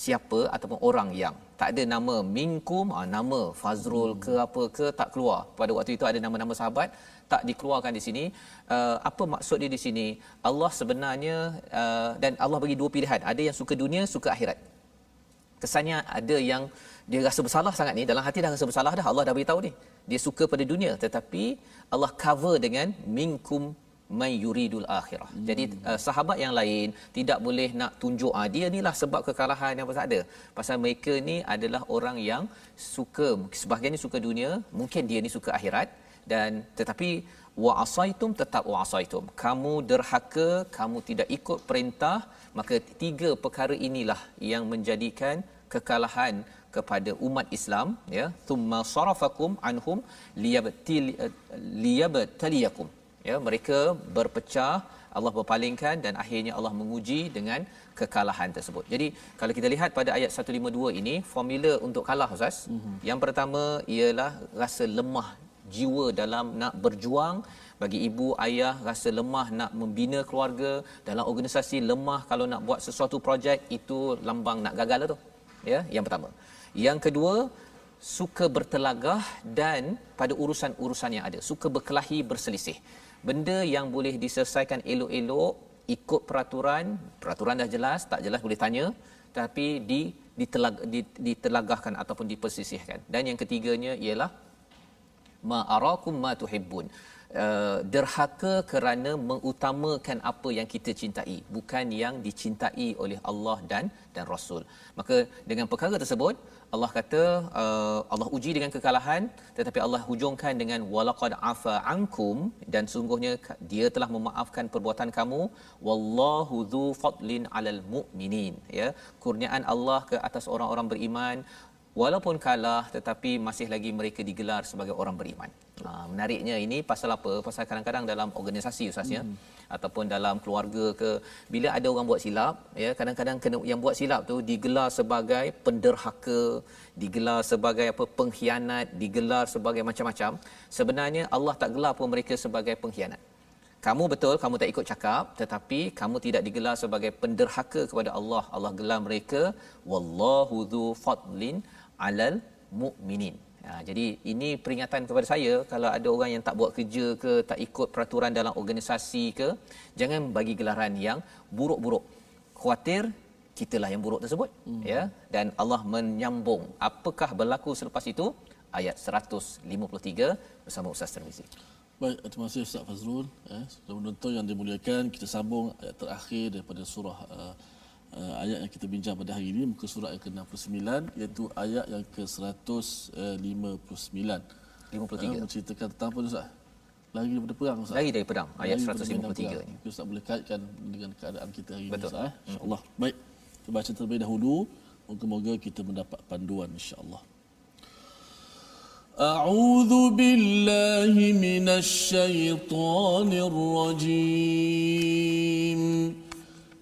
siapa ataupun orang yang tak ada nama minkum ah, nama fazrul ke apa ke tak keluar. Pada waktu itu ada nama-nama sahabat tak dikeluarkan di sini. Uh, apa maksud dia di sini? Allah sebenarnya uh, dan Allah bagi dua pilihan. Ada yang suka dunia suka akhirat. Kesannya ada yang dia rasa bersalah sangat ni dalam hati dah rasa bersalah dah Allah dah beritahu ni. Dia suka pada dunia tetapi Allah cover dengan minkum may yuridul akhirah. Hmm. Jadi uh, sahabat yang lain tidak boleh nak tunjuk ah dia inilah sebab kekalahan yang pasal ada. Pasal mereka ni adalah orang yang suka sebahagiannya suka dunia, mungkin dia ni suka akhirat dan tetapi wa asaitum tetap wa asaitum. Kamu derhaka, kamu tidak ikut perintah, maka tiga perkara inilah yang menjadikan kekalahan kepada umat Islam ya thumma sarafakum anhum liyabtil liyabtaliyakum ya mereka berpecah Allah berpalingkan dan akhirnya Allah menguji dengan kekalahan tersebut. Jadi kalau kita lihat pada ayat 152 ini formula untuk kalah Ustaz. Mm-hmm. Yang pertama ialah rasa lemah jiwa dalam nak berjuang bagi ibu ayah rasa lemah nak membina keluarga dalam organisasi lemah kalau nak buat sesuatu projek itu lambang nak gagal lah tu ya yang pertama yang kedua suka bertelagah dan pada urusan-urusan yang ada suka berkelahi berselisih benda yang boleh diselesaikan elok-elok ikut peraturan peraturan dah jelas tak jelas boleh tanya tapi di ditelag, ditelagahkan ataupun dipersisihkan. Dan yang ketiganya ialah ma arakum ma tuhibbun. Uh, derhaka kerana mengutamakan apa yang kita cintai bukan yang dicintai oleh Allah dan dan Rasul. Maka dengan perkara tersebut Allah kata uh, Allah uji dengan kekalahan tetapi Allah hujungkan dengan walaqad afa ankum dan sungguhnya dia telah memaafkan perbuatan kamu. Wallahu dzu fadlin alal mu'minin ya. Kurniaan Allah ke atas orang-orang beriman. Walaupun kalah tetapi masih lagi mereka digelar sebagai orang beriman. Ha, menariknya ini pasal apa? Pasal kadang-kadang dalam organisasi usahanya hmm. ataupun dalam keluarga ke bila ada orang buat silap ya kadang-kadang kena yang buat silap tu digelar sebagai penderhaka, digelar sebagai apa pengkhianat, digelar sebagai macam-macam. Sebenarnya Allah tak gelar pun mereka sebagai pengkhianat. Kamu betul kamu tak ikut cakap tetapi kamu tidak digelar sebagai penderhaka kepada Allah. Allah gelar mereka wallahu dzu fadlin alal mukminin. Ha, jadi ini peringatan kepada saya kalau ada orang yang tak buat kerja ke tak ikut peraturan dalam organisasi ke jangan bagi gelaran yang buruk-buruk. Khuatir kitalah yang buruk tersebut hmm. ya dan Allah menyambung apakah berlaku selepas itu ayat 153 bersama Ustaz Tirmizi. Baik, terima kasih Ustaz Fazrul. Eh, sudah menonton yang dimuliakan, kita sambung ayat terakhir daripada surah uh, uh, ayat yang kita bincang pada hari ini muka surat yang ke-69 iaitu ayat yang ke-159 53 uh, menceritakan tentang apa Ustaz? Lagi daripada perang Ustaz? Lagi dari perang ayat Lagi 153 ini Ustaz boleh kaitkan dengan keadaan kita hari Betul. ini Ustaz eh? InsyaAllah hmm. Baik kita baca terlebih dahulu Moga-moga kita mendapat panduan insyaAllah أعوذ بالله من الشيطان الرجيم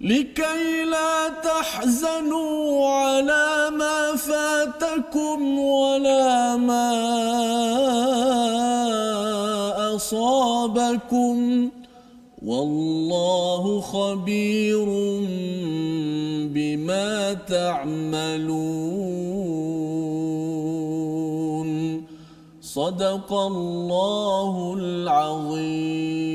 لكي لا تحزنوا على ما فاتكم ولا ما أصابكم. والله خبير بما تعملون. صدق الله العظيم.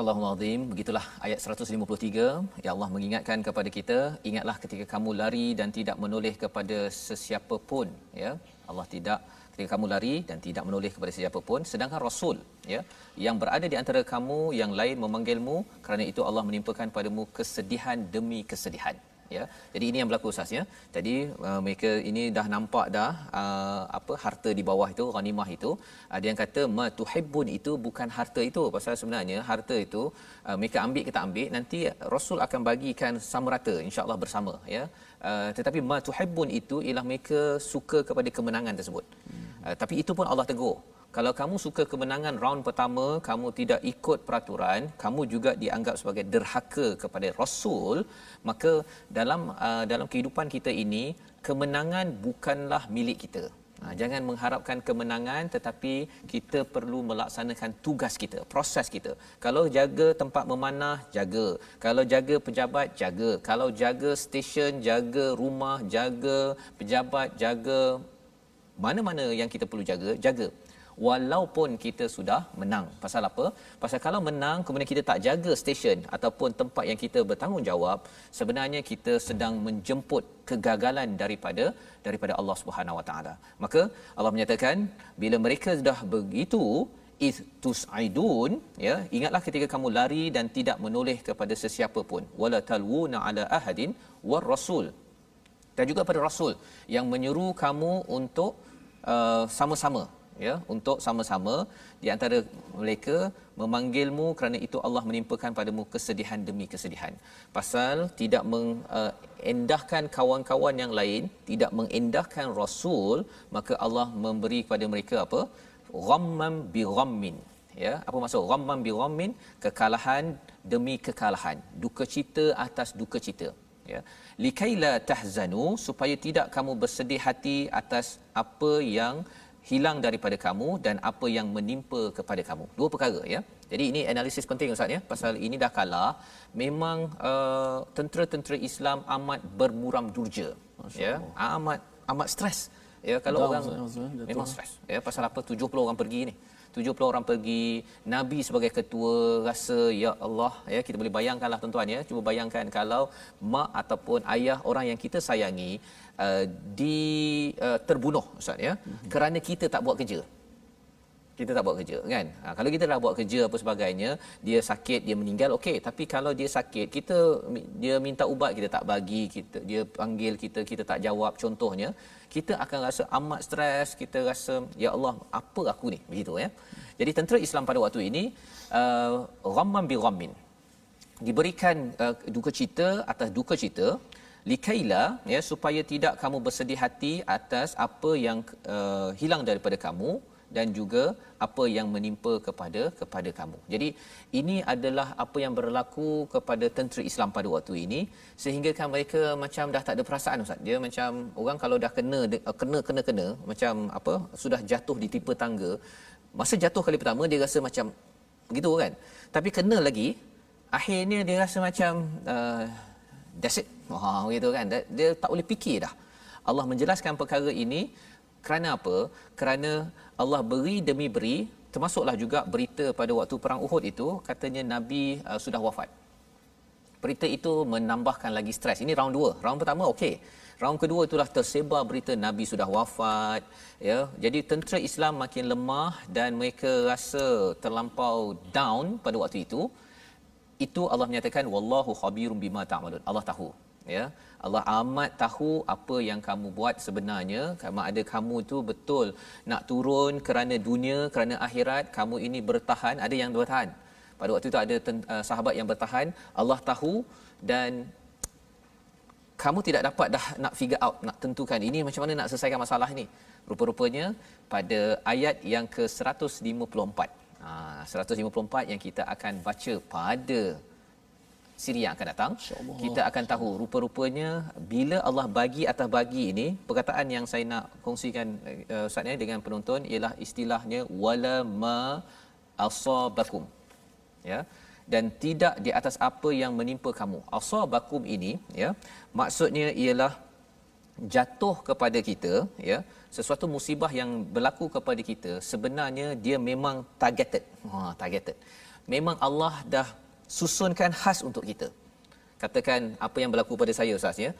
Azim begitulah ayat 153 ya Allah mengingatkan kepada kita ingatlah ketika kamu lari dan tidak menoleh kepada sesiapa pun ya. Allah tidak ketika kamu lari dan tidak menoleh kepada sesiapa pun sedangkan rasul ya yang berada di antara kamu yang lain memanggilmu kerana itu Allah menimpakan padamu kesedihan demi kesedihan ya. Jadi ini yang berlaku ustaz ya. Jadi uh, mereka ini dah nampak dah uh, apa harta di bawah itu ghanimah itu. Ada yang kata ma tuhibbun itu bukan harta itu. Pasal sebenarnya harta itu uh, mereka ambil kita ambil nanti rasul akan bagikan sama rata insyaallah bersama ya. Uh, tetapi ma tuhibbun itu ialah mereka suka kepada kemenangan tersebut. Uh, tapi itu pun Allah tegur kalau kamu suka kemenangan round pertama kamu tidak ikut peraturan kamu juga dianggap sebagai derhaka kepada rasul maka dalam uh, dalam kehidupan kita ini kemenangan bukanlah milik kita Ha, jangan mengharapkan kemenangan tetapi kita perlu melaksanakan tugas kita, proses kita. Kalau jaga tempat memanah, jaga. Kalau jaga pejabat, jaga. Kalau jaga stesen, jaga rumah, jaga pejabat, jaga mana-mana yang kita perlu jaga, jaga walaupun kita sudah menang. Pasal apa? Pasal kalau menang kemudian kita tak jaga stesen ataupun tempat yang kita bertanggungjawab, sebenarnya kita sedang menjemput kegagalan daripada daripada Allah Subhanahu Wa Taala. Maka Allah menyatakan bila mereka sudah begitu is tusaidun ya ingatlah ketika kamu lari dan tidak menoleh kepada sesiapa pun wala talwuna ala ahadin war rasul dan juga pada rasul yang menyuruh kamu untuk uh, sama-sama ya untuk sama-sama. Di antara mereka memanggilmu kerana itu Allah menimpakan padamu kesedihan demi kesedihan. Pasal tidak mengendahkan uh, kawan-kawan yang lain tidak mengendahkan rasul maka Allah memberi kepada mereka apa? Ghammam bi ghammin ya. Apa maksud ghammam bi ghammin? Kekalahan demi kekalahan. Duka cita atas duka cita ya. Likaila tahzanu supaya tidak kamu bersedih hati atas apa yang hilang daripada kamu dan apa yang menimpa kepada kamu. Dua perkara ya. Jadi ini analisis penting ustaz ya pasal ini dah kalah memang uh, tentera-tentera Islam amat bermuram durja ya. Amat amat stres. Ya kalau Down, orang Zul, memang stres ya pasal apa 70 orang pergi ni. 70 orang pergi nabi sebagai ketua rasa ya Allah. Ya kita boleh bayangkanlah tuan-tuan ya. Cuba bayangkan kalau mak ataupun ayah orang yang kita sayangi uh, di uh, terbunuh ustaz ya. Mm-hmm. kerana kita tak buat kerja kita tak buat kerja kan? Ha, kalau kita dah buat kerja apa sebagainya dia sakit dia meninggal okey. Tapi kalau dia sakit kita dia minta ubat kita tak bagi kita dia panggil kita kita tak jawab. Contohnya kita akan rasa amat stres kita rasa ya Allah apa aku ni? Begitu ya. Jadi tentera Islam pada waktu ini uh, ghamman bi ghammin. Diberikan uh, duka cita atas duka cita likaila ya supaya tidak kamu bersedih hati atas apa yang uh, hilang daripada kamu dan juga apa yang menimpa kepada kepada kamu. Jadi ini adalah apa yang berlaku kepada tentera Islam pada waktu ini sehingga kan mereka macam dah tak ada perasaan ustaz. Dia macam orang kalau dah kena kena kena kena macam apa sudah jatuh di tipe tangga. Masa jatuh kali pertama dia rasa macam begitu kan. Tapi kena lagi akhirnya dia rasa macam uh, that's it. Wah, gitu kan. Dia tak boleh fikir dah. Allah menjelaskan perkara ini kerana apa? Kerana Allah beri demi beri, termasuklah juga berita pada waktu perang Uhud itu katanya Nabi uh, sudah wafat. Berita itu menambahkan lagi stres. Ini round 2. Round pertama okey. Round kedua itulah tersebar berita Nabi sudah wafat, ya. Jadi tentera Islam makin lemah dan mereka rasa terlampau down pada waktu itu. Itu Allah menyatakan wallahu khabirum bima ta'malun. Allah tahu, ya. Allah amat tahu apa yang kamu buat sebenarnya. Sama ada kamu tu betul nak turun kerana dunia kerana akhirat. Kamu ini bertahan. Ada yang bertahan. Pada waktu itu ada uh, sahabat yang bertahan. Allah tahu dan kamu tidak dapat dah nak figure out nak tentukan ini macam mana nak selesaikan masalah ini rupa-rupanya pada ayat yang ke 154 ha, 154 yang kita akan baca pada siri yang akan datang. Kita akan tahu rupa-rupanya bila Allah bagi atas bagi ini. Perkataan yang saya nak kongsikan uh, ustaz dengan penonton ialah istilahnya wala ma asabakum. Ya. Dan tidak di atas apa yang menimpa kamu. Asabakum ini ya maksudnya ialah jatuh kepada kita ya sesuatu musibah yang berlaku kepada kita sebenarnya dia memang targeted. Ha targeted. Memang Allah dah susunkan khas untuk kita. Katakan apa yang berlaku pada saya Ustaz ya.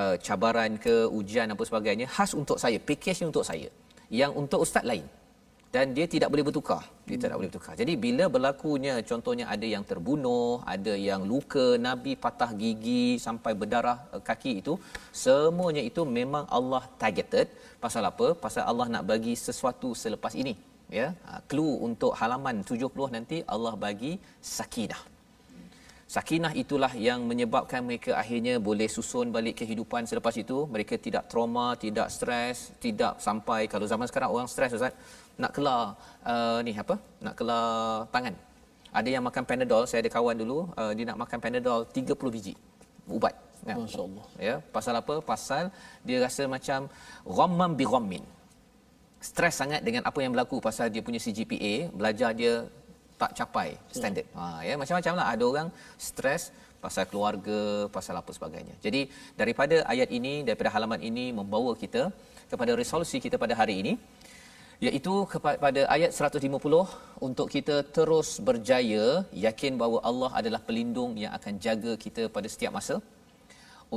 Uh, cabaran ke ujian apa sebagainya khas untuk saya, package untuk saya. Yang untuk ustaz lain. Dan dia tidak boleh bertukar. Dia hmm. tidak boleh bertukar. Jadi bila berlakunya contohnya ada yang terbunuh, ada yang luka, Nabi patah gigi sampai berdarah uh, kaki itu, semuanya itu memang Allah targeted. Pasal apa? Pasal Allah nak bagi sesuatu selepas ini. Ya, uh, clue untuk halaman 70 nanti Allah bagi sakinah. Sakinah itulah yang menyebabkan mereka akhirnya boleh susun balik kehidupan selepas itu. Mereka tidak trauma, tidak stres, tidak sampai kalau zaman sekarang orang stres Ustaz, nak kelar uh, ni apa? Nak kelar tangan. Ada yang makan Panadol, saya ada kawan dulu, uh, dia nak makan Panadol 30 biji ubat. Ya. Masya-Allah. Ya, pasal apa? Pasal dia rasa macam ghammam bi ghammin. stres sangat dengan apa yang berlaku pasal dia punya CGPA belajar dia tak capai standard. Ha ya macam-macam lah. Ada orang stres pasal keluarga pasal apa sebagainya. Jadi daripada ayat ini daripada halaman ini membawa kita kepada resolusi kita pada hari ini iaitu kepada ayat 150 untuk kita terus berjaya yakin bahawa Allah adalah pelindung yang akan jaga kita pada setiap masa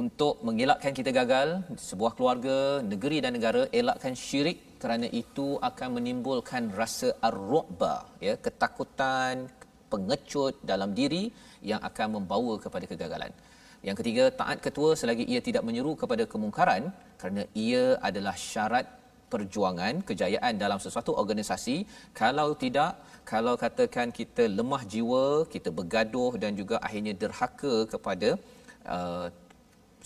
untuk mengelakkan kita gagal sebuah keluarga negeri dan negara elakkan syirik kerana itu akan menimbulkan rasa ar-ru'ba ya ketakutan pengecut dalam diri yang akan membawa kepada kegagalan. Yang ketiga taat ketua selagi ia tidak menyeru kepada kemungkaran kerana ia adalah syarat perjuangan kejayaan dalam sesuatu organisasi. Kalau tidak kalau katakan kita lemah jiwa kita bergaduh dan juga akhirnya derhaka kepada uh,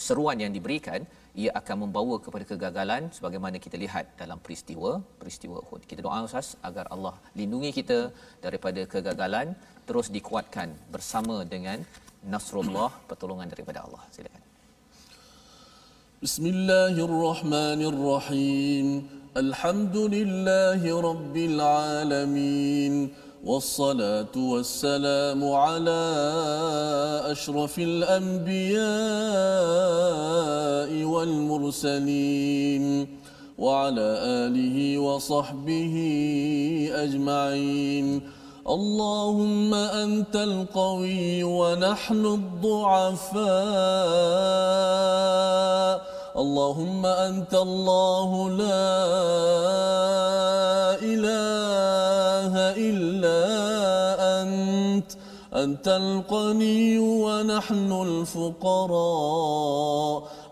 seruan yang diberikan ia akan membawa kepada kegagalan sebagaimana kita lihat dalam peristiwa peristiwa Uhud. Kita doa Ustaz agar Allah lindungi kita daripada kegagalan terus dikuatkan bersama dengan nasrullah pertolongan daripada Allah. Silakan. Bismillahirrahmanirrahim. Alhamdulillahi rabbil alamin. والصلاة والسلام على أشرف الأنبياء والمرسلين وعلى آله وصحبه أجمعين. اللهم أنت القوي ونحن الضعفاء. اللهم أنت الله لا انت انت القني ونحن الفقراء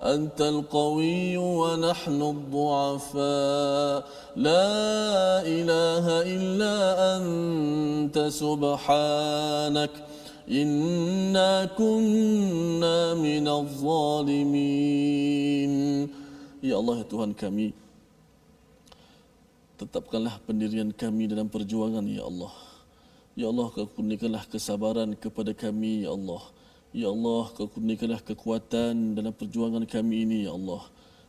انت القوي ونحن الضعفاء لا اله الا انت سبحانك إنا كنا من الظالمين Ya Allah ya Tuhan kami Tetapkanlah pendirian kami dalam perjuangan Ya Allah Ya Allah kau kurniakanlah kesabaran kepada kami Ya Allah. Ya Allah kau kurniakanlah kekuatan dalam perjuangan kami ini Ya Allah.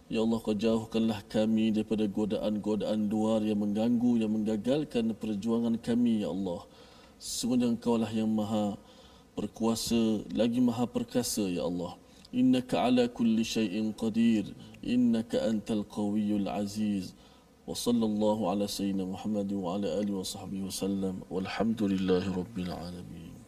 Ya Allah kau jauhkanlah kami daripada godaan-godaan luar yang mengganggu Yang menggagalkan perjuangan kami Ya Allah. Sungguhnya engkau lah yang maha berkuasa lagi maha perkasa ya Allah. Innaka ala kulli shay'in qadir. Innaka antal qawiyyul aziz sallallahu ala sayyidina muhammad wa ala alihi wa sahbihi wasallam walhamdulillahi rabbil alamin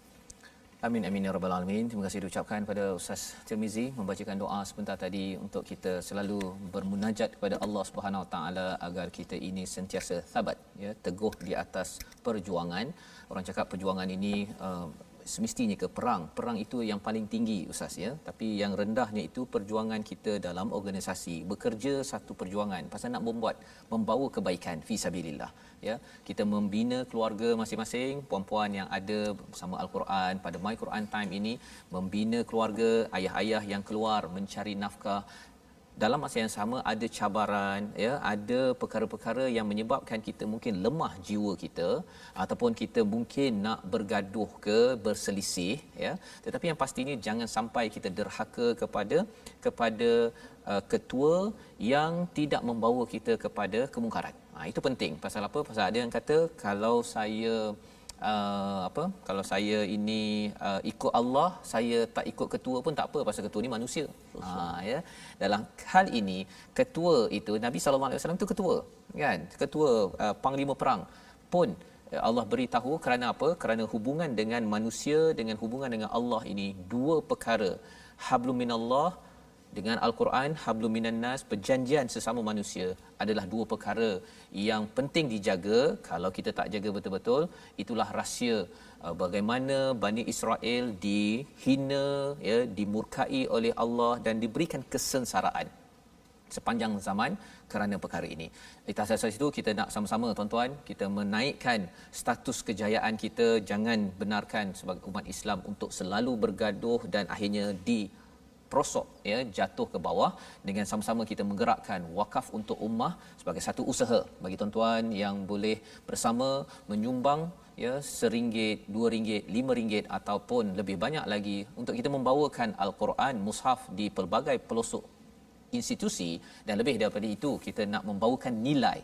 Amin amin ya rabbal alamin. Terima kasih diucapkan pada Ustaz Tirmizi membacakan doa sebentar tadi untuk kita selalu bermunajat kepada Allah Subhanahu Wa Taala agar kita ini sentiasa sabat ya teguh di atas perjuangan. Orang cakap perjuangan ini uh, semestinya ke perang. Perang itu yang paling tinggi ustaz ya. Tapi yang rendahnya itu perjuangan kita dalam organisasi. Bekerja satu perjuangan. Pasal nak membuat membawa kebaikan fi sabilillah ya. Kita membina keluarga masing-masing. Puan-puan yang ada bersama al-Quran pada my Quran time ini membina keluarga ayah-ayah yang keluar mencari nafkah dalam masa yang sama ada cabaran ya ada perkara-perkara yang menyebabkan kita mungkin lemah jiwa kita ataupun kita mungkin nak bergaduh ke berselisih ya. Tetapi yang pastinya jangan sampai kita derhaka kepada kepada uh, ketua yang tidak membawa kita kepada kemungkaran. Ha, itu penting. Pasal apa? Pasal ada yang kata kalau saya uh, apa? Kalau saya ini uh, ikut Allah saya tak ikut ketua pun tak apa pasal ketua ni manusia. Ha ya. Dalam hal ini ketua itu Nabi sallallahu alaihi wasallam itu ketua kan? Ketua uh, panglima perang pun uh, Allah beritahu kerana apa? Kerana hubungan dengan manusia dengan hubungan dengan Allah ini dua perkara. Hablum minallah dengan al-Quran hablum minan nas perjanjian sesama manusia adalah dua perkara yang penting dijaga kalau kita tak jaga betul-betul itulah rahsia uh, bagaimana Bani Israel dihina ya dimurkai oleh Allah dan diberikan kesengsaraan sepanjang zaman kerana perkara ini. Di atas itu kita nak sama-sama tuan-tuan kita menaikkan status kejayaan kita jangan benarkan sebagai umat Islam untuk selalu bergaduh dan akhirnya di prosok ya jatuh ke bawah dengan sama-sama kita menggerakkan wakaf untuk ummah sebagai satu usaha. Bagi tuan-tuan yang boleh bersama menyumbang ya seringgit, dua ringgit, lima ringgit ataupun lebih banyak lagi untuk kita membawakan al-Quran mushaf di pelbagai pelosok institusi dan lebih daripada itu kita nak membawakan nilai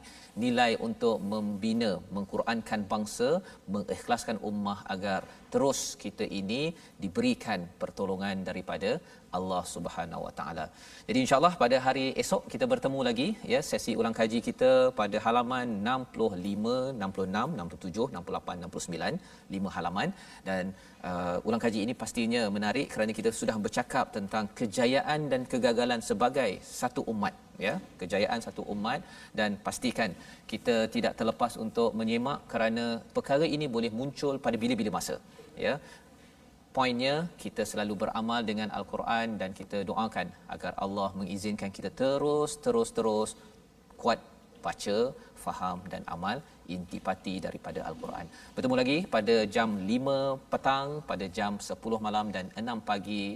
nilai untuk membina mengqurankan bangsa mengikhlaskan ummah agar terus kita ini diberikan pertolongan daripada Allah Subhanahu Wa Taala. Jadi insyaallah pada hari esok kita bertemu lagi ya sesi ulang kaji kita pada halaman 65, 66, 67, 68, 69, lima halaman dan uh, ulang kaji ini pastinya menarik kerana kita sudah bercakap tentang kejayaan dan kegagalan sebagai satu umat ya kejayaan satu umat dan pastikan kita tidak terlepas untuk menyemak kerana perkara ini boleh muncul pada bila-bila masa ya poinnya kita selalu beramal dengan al-Quran dan kita doakan agar Allah mengizinkan kita terus terus terus kuat baca faham dan amal intipati daripada al-Quran. Bertemu lagi pada jam 5 petang, pada jam 10 malam dan 6 pagi.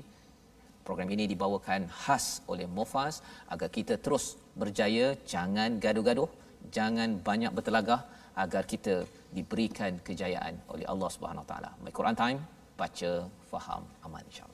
Program ini dibawakan khas oleh Mofas agar kita terus berjaya, jangan gaduh-gaduh, jangan banyak bertelagah agar kita diberikan kejayaan oleh Allah Subhanahu Wa Taala. Quran Time baca, faham, aman insyaAllah.